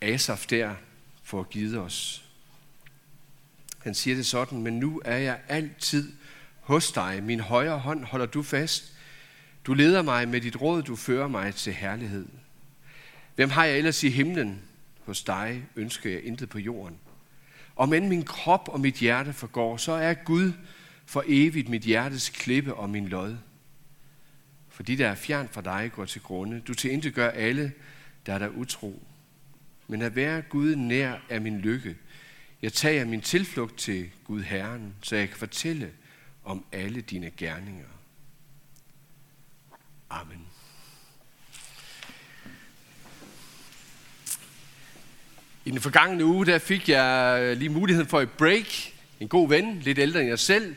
Asaf der får givet os. Han siger det sådan, men nu er jeg altid hos dig. Min højre hånd holder du fast. Du leder mig med dit råd, du fører mig til herlighed. Hvem har jeg ellers i himlen? Hos dig ønsker jeg intet på jorden. Om end min krop og mit hjerte forgår, så er Gud for evigt mit hjertes klippe og min lod. For de, der er fjern fra dig, går til grunde. Du til intet gør alle, der er der utro. Men at være Gud nær er min lykke. Jeg tager min tilflugt til Gud Herren, så jeg kan fortælle om alle dine gerninger. Amen. I den forgangne uge, der fik jeg øh, lige muligheden for et break. En god ven, lidt ældre end jeg selv,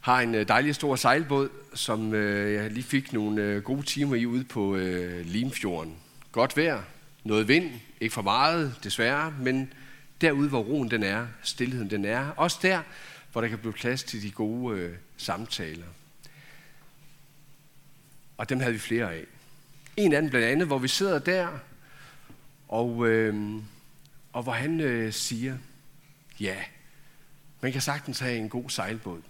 har en øh, dejlig stor sejlbåd, som øh, jeg lige fik nogle gode timer i ude på Limfjorden. Godt vejr, noget vind, ikke for meget desværre, men derude, hvor roen den er, stillheden den er, også der, hvor der kan blive plads til de gode øh, samtaler. Og dem havde vi flere af. En anden blandt andet, hvor vi sidder der, og, øh, og hvor han øh, siger, ja, man kan sagtens have en god sejlbåd.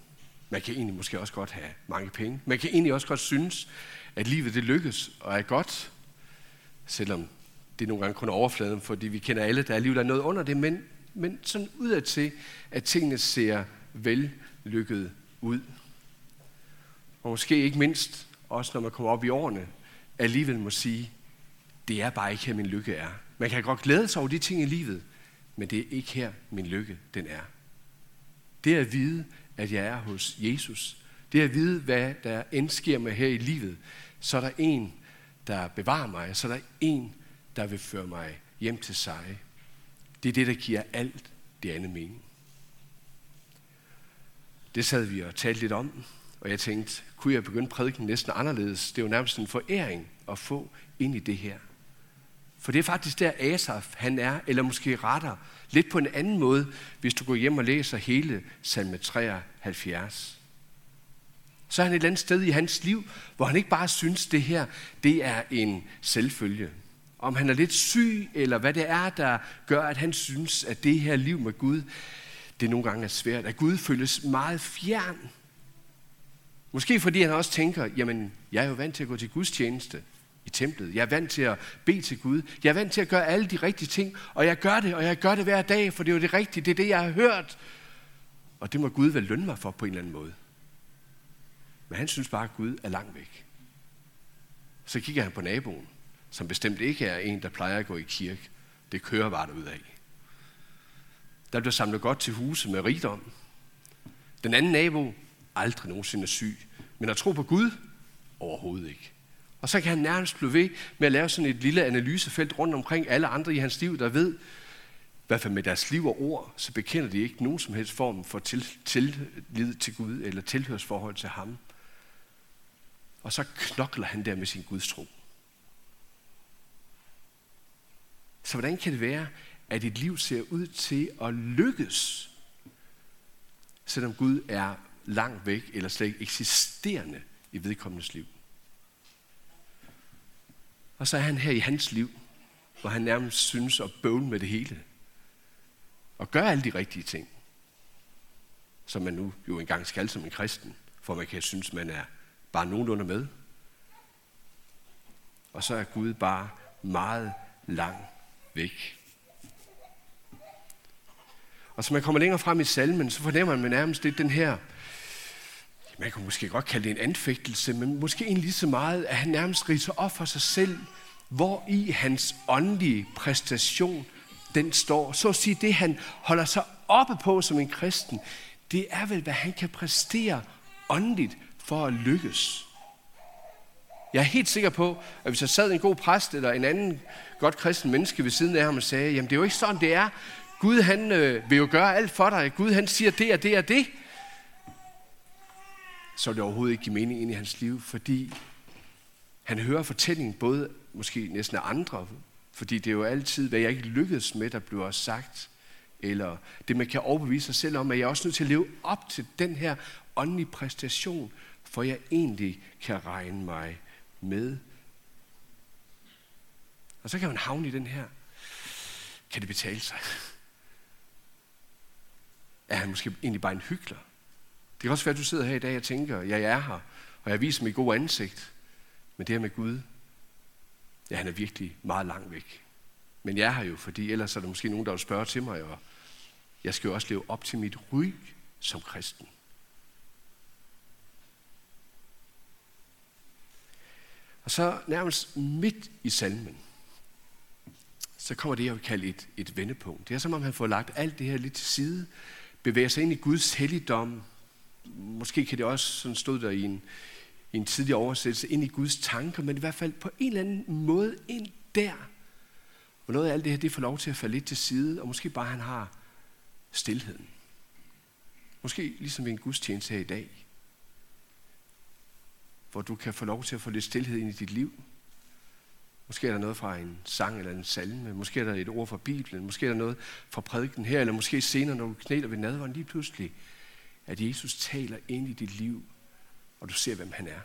Man kan egentlig måske også godt have mange penge. Man kan egentlig også godt synes, at livet det lykkes og er godt, selvom det er nogle gange kun overfladen, fordi vi kender alle, der alligevel er noget under det, men, men sådan udadtil, at tingene ser vellykket ud. Og måske ikke mindst, også når man kommer op i årene, alligevel må sige, det er bare ikke her, min lykke er. Man kan godt glæde sig over de ting i livet, men det er ikke her, min lykke den er. Det er at vide, at jeg er hos Jesus. Det er at vide, hvad der end sker med her i livet. Så er der en, der bevarer mig. Så er der en, der vil føre mig hjem til sig. Det er det, der giver alt det andet mening. Det sad vi og talte lidt om, og jeg tænkte, kunne jeg begynde prædiken næsten anderledes? Det er jo nærmest en foræring at få ind i det her. For det er faktisk der Asaf han er, eller måske retter, lidt på en anden måde, hvis du går hjem og læser hele salme 73. Så er han et eller andet sted i hans liv, hvor han ikke bare synes, det her det er en selvfølge. Om han er lidt syg, eller hvad det er, der gør, at han synes, at det her liv med Gud, det nogle gange er svært. At Gud føles meget fjern. Måske fordi han også tænker, jamen, jeg er jo vant til at gå til Guds tjeneste i templet. Jeg er vant til at bede til Gud. Jeg er vant til at gøre alle de rigtige ting, og jeg gør det, og jeg gør det hver dag, for det er jo det rigtige. Det er det, jeg har hørt. Og det må Gud vel lønne mig for på en eller anden måde. Men han synes bare, at Gud er langt væk. Så kigger han på naboen, som bestemt ikke er en, der plejer at gå i kirke. Det kører bare ud af. Der bliver samlet godt til huse med rigdom. Den anden nabo, aldrig nogensinde syg, men at tro på Gud, overhovedet ikke. Og så kan han nærmest blive ved med at lave sådan et lille analysefelt rundt omkring alle andre i hans liv, der ved, i hvert fald med deres liv og ord, så bekender de ikke nogen som helst form for til, tillid til Gud eller tilhørsforhold til ham. Og så knokler han der med sin Guds tro. Så hvordan kan det være, at dit liv ser ud til at lykkes, selvom Gud er langt væk eller slet ikke eksisterende i vedkommendes liv? Og så er han her i hans liv, hvor han nærmest synes at bøvle med det hele. Og gør alle de rigtige ting, som man nu jo engang skal som en kristen, for man kan synes, man er bare nogenlunde med. Og så er Gud bare meget lang væk. Og så man kommer længere frem i salmen, så fornemmer man nærmest lidt den her, man kan måske godt kalde det en anfægtelse, men måske egentlig lige så meget, at han nærmest riser op for sig selv, hvor i hans åndelige præstation den står. Så at sige, det han holder sig oppe på som en kristen, det er vel, hvad han kan præstere åndeligt for at lykkes. Jeg er helt sikker på, at hvis jeg sad en god præst eller en anden godt kristen menneske ved siden af ham og sagde, jamen det er jo ikke sådan, det er. Gud han øh, vil jo gøre alt for dig. Gud han siger det og det og det. Så vil det overhovedet ikke give mening ind i hans liv, fordi han hører fortællingen både måske næsten af andre, fordi det er jo altid, hvad jeg ikke lykkedes med, der bliver sagt. Eller det, man kan overbevise sig selv om, at jeg er også nødt til at leve op til den her åndelige præstation, for jeg egentlig kan regne mig med. Og så kan man havne i den her Kan det betale sig? Er han måske egentlig bare en hyggelig? Det kan også være, at du sidder her i dag og tænker, ja, jeg er her, og jeg viser mig god ansigt. Men det her med Gud, ja, han er virkelig meget langt væk. Men jeg er her jo, fordi ellers er der måske nogen, der vil spørge til mig, og jeg skal jo også leve op til mit ry som kristen. Og så nærmest midt i salmen, så kommer det, jeg vil kalde et, et vendepunkt. Det er som om han får lagt alt det her lidt til side, bevæger sig ind i Guds helligdom. Måske kan det også, sådan stod der i en, i en tidlig oversættelse, ind i Guds tanker, men i hvert fald på en eller anden måde ind der, hvor noget af alt det her, det får lov til at falde lidt til side, og måske bare han har stillheden. Måske ligesom i en gudstjeneste her i dag, hvor du kan få lov til at få lidt stillhed ind i dit liv. Måske er der noget fra en sang eller en salme, måske er der et ord fra Bibelen, måske er der noget fra prædiken her, eller måske senere, når du knæler ved nadveren lige pludselig, at Jesus taler ind i dit liv, og du ser, hvem han er.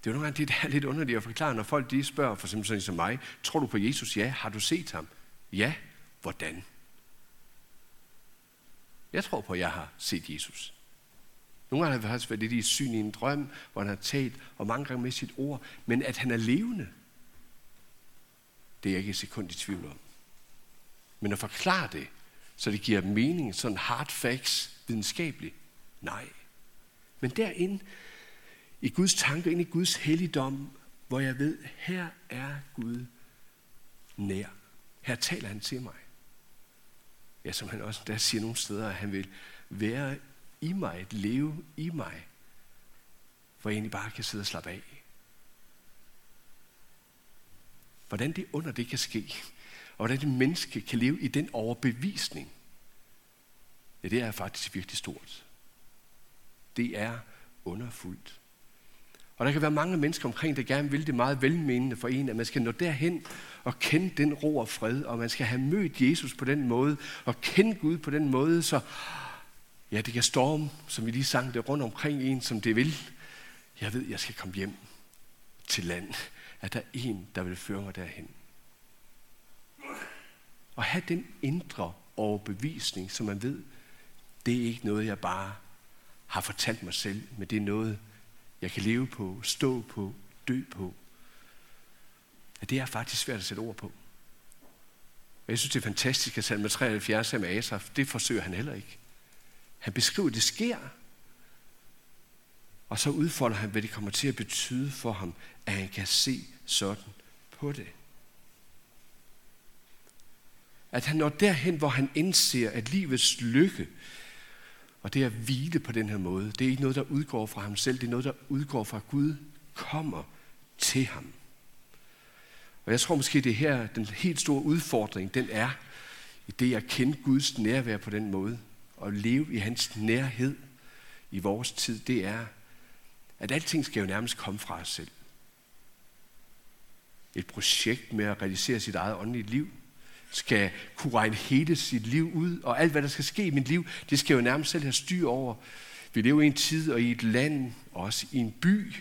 Det er jo nogle gange det, der er lidt underligt at forklare, når folk de spørger, for eksempel sådan som mig, tror du på Jesus? Ja. Har du set ham? Ja. Hvordan? Jeg tror på, at jeg har set Jesus. Nogle gange har det faktisk været lidt i syn i en drøm, hvor han har talt, og mange gange med sit ord, men at han er levende, det er jeg ikke et sekund i tvivl om. Men at forklare det, så det giver mening, sådan hard facts, videnskabeligt, nej. Men derinde, i Guds tanke, ind i Guds helligdom, hvor jeg ved, her er Gud nær. Her taler han til mig. Ja, som han også der siger nogle steder, at han vil være i mig, et leve i mig, hvor jeg egentlig bare kan sidde og slappe af. Hvordan det under det kan ske, og hvordan det menneske kan leve i den overbevisning, ja, det er faktisk virkelig stort. Det er underfuldt. Og der kan være mange mennesker omkring, der gerne vil det meget velmenende for en, at man skal nå derhen og kende den ro og fred, og man skal have mødt Jesus på den måde, og kende Gud på den måde, så ja, det kan storme, som vi lige sang det, rundt omkring en, som det vil. Jeg ved, jeg skal komme hjem til land, at der er en, der vil føre mig derhen. Og have den indre overbevisning, som man ved, det er ikke noget, jeg bare har fortalt mig selv, men det er noget, jeg kan leve på, stå på, dø på. Ja, det er faktisk svært at sætte ord på. Og jeg synes, det er fantastisk, at salme 73 med Asaf, det forsøger han heller ikke. Han beskriver, at det sker, og så udfolder han, hvad det kommer til at betyde for ham, at han kan se sådan på det. At han når derhen, hvor han indser, at livets lykke og det at hvile på den her måde, det er ikke noget, der udgår fra ham selv, det er noget, der udgår fra Gud, kommer til ham. Og jeg tror måske, det er her, den helt store udfordring, den er, i det at kende Guds nærvær på den måde, og leve i hans nærhed i vores tid, det er, at alting skal jo nærmest komme fra os selv. Et projekt med at realisere sit eget åndelige liv, skal kunne regne hele sit liv ud, og alt hvad der skal ske i mit liv, det skal jo nærmest selv have styr over. Vi lever i en tid og i et land, og også i en by,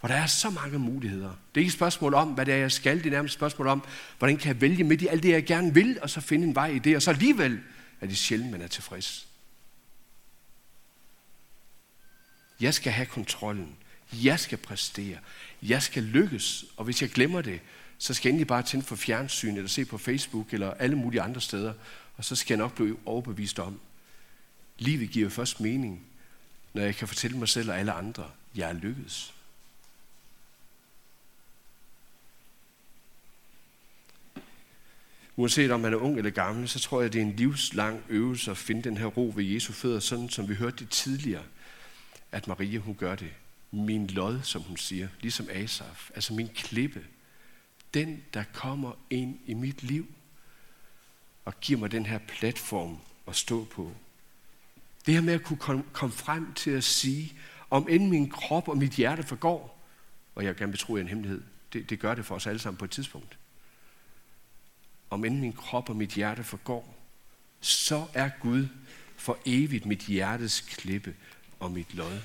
hvor der er så mange muligheder. Det er ikke et spørgsmål om, hvad det er, jeg skal. Det er nærmest et spørgsmål om, hvordan kan jeg vælge midt i alt det, jeg gerne vil, og så finde en vej i det, og så alligevel er det sjældent, man er tilfreds. Jeg skal have kontrollen. Jeg skal præstere. Jeg skal lykkes. Og hvis jeg glemmer det, så skal jeg endelig bare tænde for fjernsyn, eller se på Facebook, eller alle mulige andre steder, og så skal jeg nok blive overbevist om, livet giver først mening, når jeg kan fortælle mig selv og alle andre, jeg er lykkedes. Uanset om man er ung eller gammel, så tror jeg, det er en livslang øvelse at finde den her ro ved Jesu fødder, sådan som vi hørte det tidligere, at Maria hun gør det. Min lod, som hun siger, ligesom Asaf, altså min klippe, den, der kommer ind i mit liv og giver mig den her platform at stå på. Det her med at kunne komme frem til at sige, om end min krop og mit hjerte forgår, og jeg kan betro jer en hemmelighed, det, det gør det for os alle sammen på et tidspunkt. Om end min krop og mit hjerte forgår, så er Gud for evigt mit hjertes klippe og mit lod.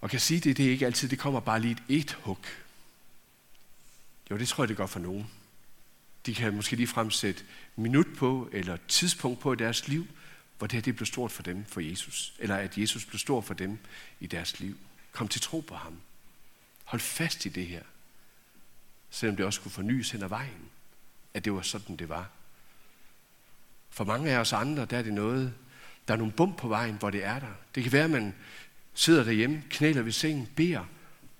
Og kan sige det, det er ikke altid, det kommer bare lige et et hug. Jo, det tror jeg, det gør for nogen. De kan måske lige fremsætte minut på, eller tidspunkt på i deres liv, hvor det her det blev stort for dem, for Jesus. Eller at Jesus blev stor for dem i deres liv. Kom til tro på ham. Hold fast i det her. Selvom det også kunne fornyes hen ad vejen. At det var sådan, det var. For mange af os andre, der er det noget, der er nogle bump på vejen, hvor det er der. Det kan være, at man sidder derhjemme, knæler ved sengen, beder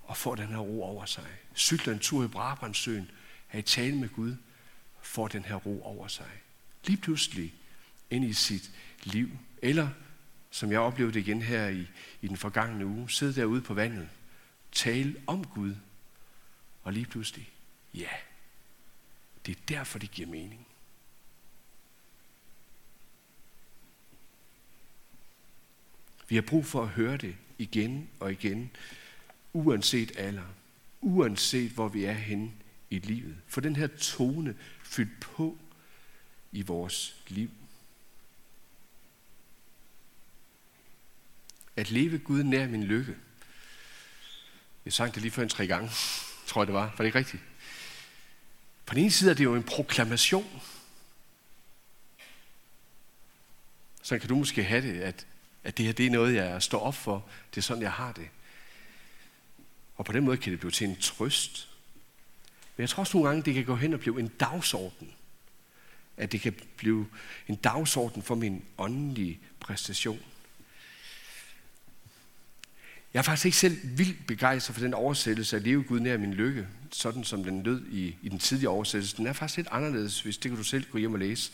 og får den her ro over sig. Cykler en tur i Brabrandsøen, er i tale med Gud, får den her ro over sig. Lige pludselig ind i sit liv. Eller, som jeg oplevede igen her i, i den forgangne uge, sidde derude på vandet, tale om Gud, og lige pludselig, ja, det er derfor, det giver mening. Vi har brug for at høre det igen og igen, uanset alder, uanset hvor vi er henne i livet. For den her tone fyldt på i vores liv. At leve Gud nær min lykke. Jeg sang det lige før en tre gange, tror jeg det var. Var det ikke rigtigt? På den ene side er det jo en proklamation. Så kan du måske have det, at, at det her det er noget, jeg står op for. Det er sådan, jeg har det. Og på den måde kan det blive til en trøst. Men jeg tror også nogle gange, det kan gå hen og blive en dagsorden. At det kan blive en dagsorden for min åndelige præstation. Jeg er faktisk ikke selv vildt begejstret for den oversættelse af Leve Gud nær min lykke, sådan som den lød i, i den tidlige oversættelse. Den er faktisk lidt anderledes, hvis det kan du selv gå hjem og læse,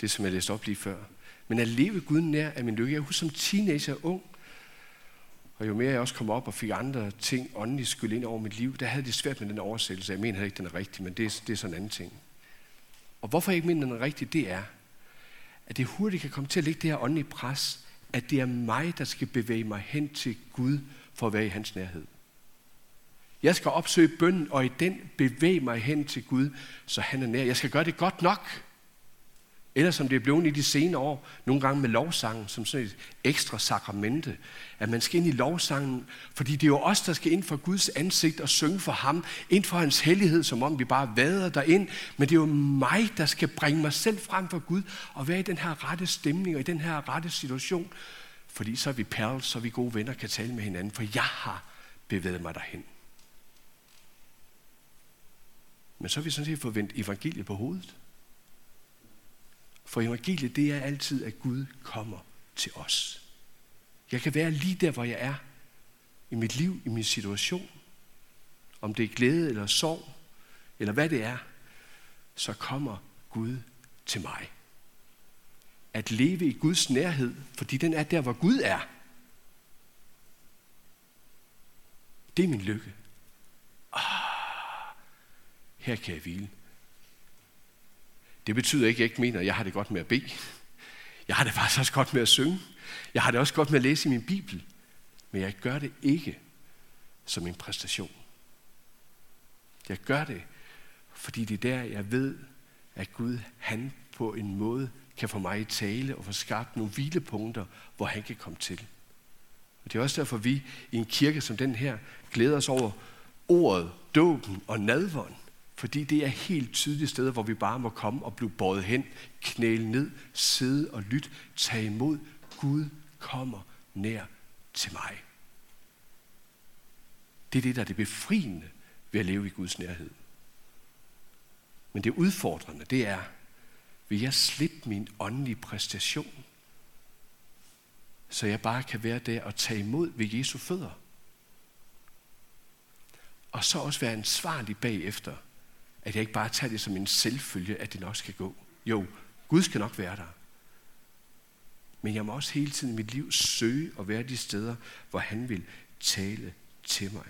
det som jeg læste op lige før. Men at leve Gud nær af min lykke. Jeg husker som teenager ung, og jo mere jeg også kom op og fik andre ting åndeligt skyld ind over mit liv, der havde det svært med den oversættelse. Jeg mener ikke, den er rigtig, men det er, det er sådan en anden ting. Og hvorfor jeg ikke mener, den er rigtig, det er, at det hurtigt kan komme til at ligge det her åndelige pres, at det er mig, der skal bevæge mig hen til Gud for at være i hans nærhed. Jeg skal opsøge bønden, og i den bevæge mig hen til Gud, så han er nær. Jeg skal gøre det godt nok. Eller som det er blevet i de senere år, nogle gange med lovsangen, som sådan et ekstra sakramente, at man skal ind i lovsangen, fordi det er jo os, der skal ind for Guds ansigt og synge for ham, ind for hans hellighed, som om vi bare vader derind, men det er jo mig, der skal bringe mig selv frem for Gud, og være i den her rette stemning, og i den her rette situation, fordi så er vi perl, så er vi gode venner, kan tale med hinanden, for jeg har bevæget mig derhen. Men så har vi sådan set fået vendt evangeliet på hovedet. For evangeliet, det er altid, at Gud kommer til os. Jeg kan være lige der, hvor jeg er. I mit liv, i min situation. Om det er glæde eller sorg, eller hvad det er, så kommer Gud til mig. At leve i Guds nærhed, fordi den er der, hvor Gud er. Det er min lykke. Ah, her kan jeg hvile. Det betyder ikke, at jeg ikke mener, at jeg har det godt med at bede. Jeg har det faktisk også godt med at synge. Jeg har det også godt med at læse i min Bibel. Men jeg gør det ikke som en præstation. Jeg gør det, fordi det er der, jeg ved, at Gud, han på en måde kan få mig i tale og få skabt nogle hvilepunkter, hvor han kan komme til. Og det er også derfor, vi i en kirke som den her glæder os over ordet, dåben og nadvånd. Fordi det er helt tydeligt steder, hvor vi bare må komme og blive båret hen, knæle ned, sidde og lytte, tage imod. Gud kommer nær til mig. Det er det, der er det befriende ved at leve i Guds nærhed. Men det udfordrende, det er, vil jeg slippe min åndelige præstation, så jeg bare kan være der og tage imod ved Jesu fødder. Og så også være ansvarlig bagefter at jeg ikke bare tager det som en selvfølge, at det nok skal gå. Jo, Gud skal nok være der. Men jeg må også hele tiden i mit liv søge og være de steder, hvor han vil tale til mig.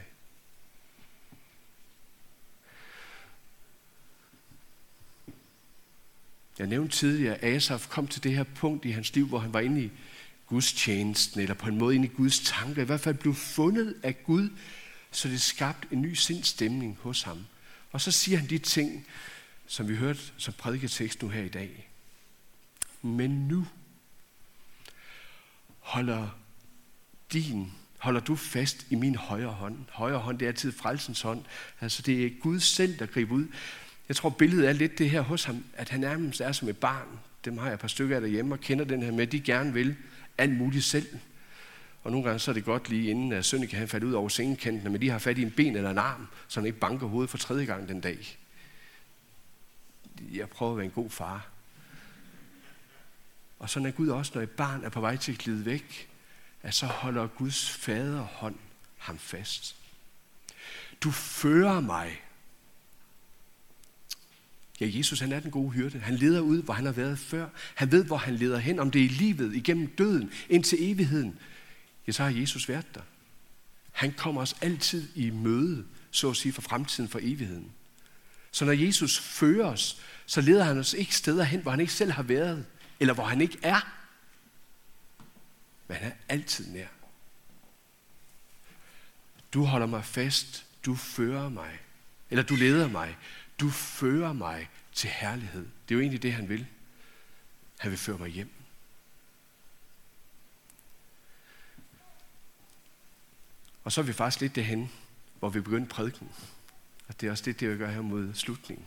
Jeg nævnte tidligere, at Asaf kom til det her punkt i hans liv, hvor han var inde i Guds tjenesten, eller på en måde inde i Guds tanker, i hvert fald blev fundet af Gud, så det skabte en ny sindstemning hos ham. Og så siger han de ting, som vi hørte som prædiketekst nu her i dag. Men nu holder din, holder du fast i min højre hånd. Højre hånd, det er altid frelsens hånd. Altså det er Gud selv, der griber ud. Jeg tror, billedet er lidt det her hos ham, at han nærmest er som et barn. Dem har jeg et par stykker af derhjemme og kender den her med, at de gerne vil alt muligt selv. Og nogle gange så er det godt lige inden, at Sønneke han falder ud over sengekanten, men de har fat i en ben eller en arm, så han ikke banker hovedet for tredje gang den dag. Jeg prøver at være en god far. Og sådan er Gud også, når et barn er på vej til at glide væk, at så holder Guds faderhånd ham fast. Du fører mig. Ja, Jesus han er den gode hyrde. Han leder ud, hvor han har været før. Han ved, hvor han leder hen. Om det er i livet, igennem døden, ind til evigheden. Ja, så har Jesus været der. Han kommer os altid i møde, så at sige, for fremtiden, for evigheden. Så når Jesus fører os, så leder han os ikke steder hen, hvor han ikke selv har været, eller hvor han ikke er. Men han er altid nær. Du holder mig fast, du fører mig, eller du leder mig, du fører mig til herlighed. Det er jo egentlig det, han vil. Han vil føre mig hjem. Og så er vi faktisk lidt derhen, hvor vi begyndte prædiken. Og det er også det, det vi gør her mod slutningen.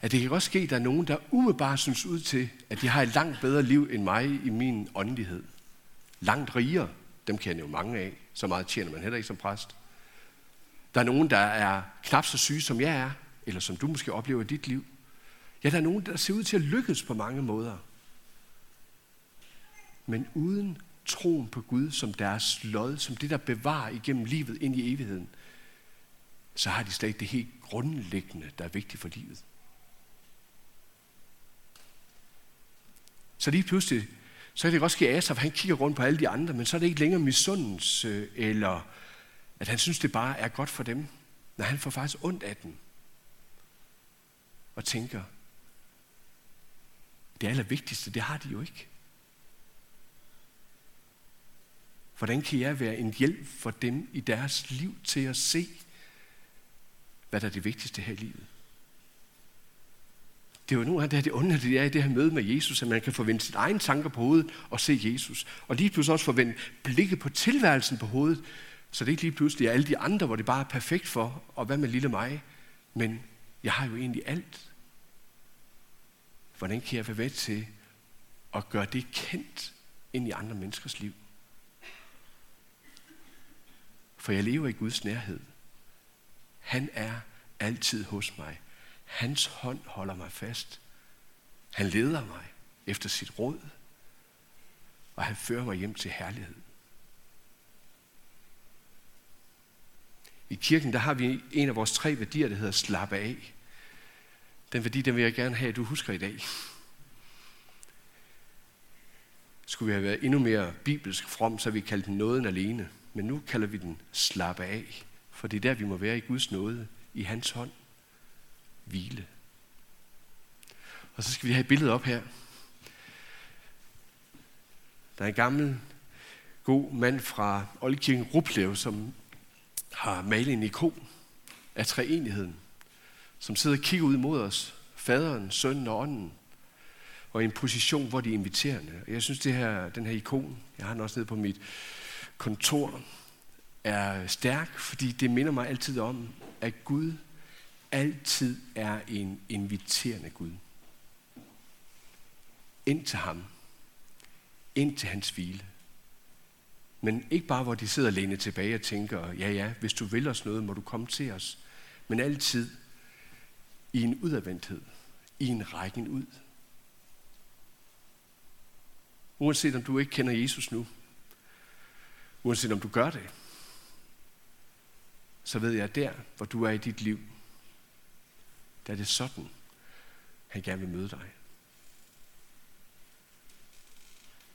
At det kan også ske, at der er nogen, der umiddelbart synes ud til, at de har et langt bedre liv end mig i min åndelighed. Langt rigere. Dem kender jo mange af. Så meget tjener man heller ikke som præst. Der er nogen, der er knap så syge, som jeg er, eller som du måske oplever i dit liv. Ja, der er nogen, der ser ud til at lykkes på mange måder. Men uden troen på Gud som deres lod, som det, der bevarer igennem livet ind i evigheden, så har de slet ikke det helt grundlæggende, der er vigtigt for livet. Så lige pludselig, så kan det godt ske, at Asaf, han kigger rundt på alle de andre, men så er det ikke længere misundelse, øh, eller at han synes, det bare er godt for dem. når han får faktisk ondt af dem. Og tænker, det allervigtigste, det har de jo ikke. Hvordan kan jeg være en hjælp for dem i deres liv til at se, hvad der er det vigtigste her i livet? Det er jo nogle af det, det underlige er i det her møde med Jesus, at man kan forvente sit egen tanker på hovedet og se Jesus. Og lige pludselig også forvente blikket på tilværelsen på hovedet, så det ikke lige pludselig er alle de andre, hvor det bare er perfekt for, og hvad med lille mig? Men jeg har jo egentlig alt. Hvordan kan jeg være med til at gøre det kendt ind i andre menneskers liv? For jeg lever i Guds nærhed. Han er altid hos mig. Hans hånd holder mig fast. Han leder mig efter sit råd, og han fører mig hjem til herlighed. I kirken der har vi en af vores tre værdier, der hedder slappe af. Den værdi, den vil jeg gerne have, at du husker i dag. Skulle vi have været endnu mere bibelsk from, så vi kaldte den nåden alene. Men nu kalder vi den slappe af, for det er der, vi må være i Guds nåde, i hans hånd. Hvile. Og så skal vi have et billede op her. Der er en gammel, god mand fra Oldkirken Ruplev, som har malet en ikon af treenigheden, som sidder og kigger ud mod os, faderen, sønnen og ånden, og i en position, hvor de er inviterende. Og jeg synes, det her, den her ikon, jeg har den også nede på mit kontor, er stærk, fordi det minder mig altid om, at Gud altid er en inviterende Gud. Ind til ham. Ind til hans hvile. Men ikke bare, hvor de sidder alene tilbage og tænker, ja ja, hvis du vil os noget, må du komme til os. Men altid i en udadvendthed, i en rækken ud. Uanset om du ikke kender Jesus nu, uanset om du gør det, så ved jeg, at der, hvor du er i dit liv, der er det sådan, han gerne vil møde dig.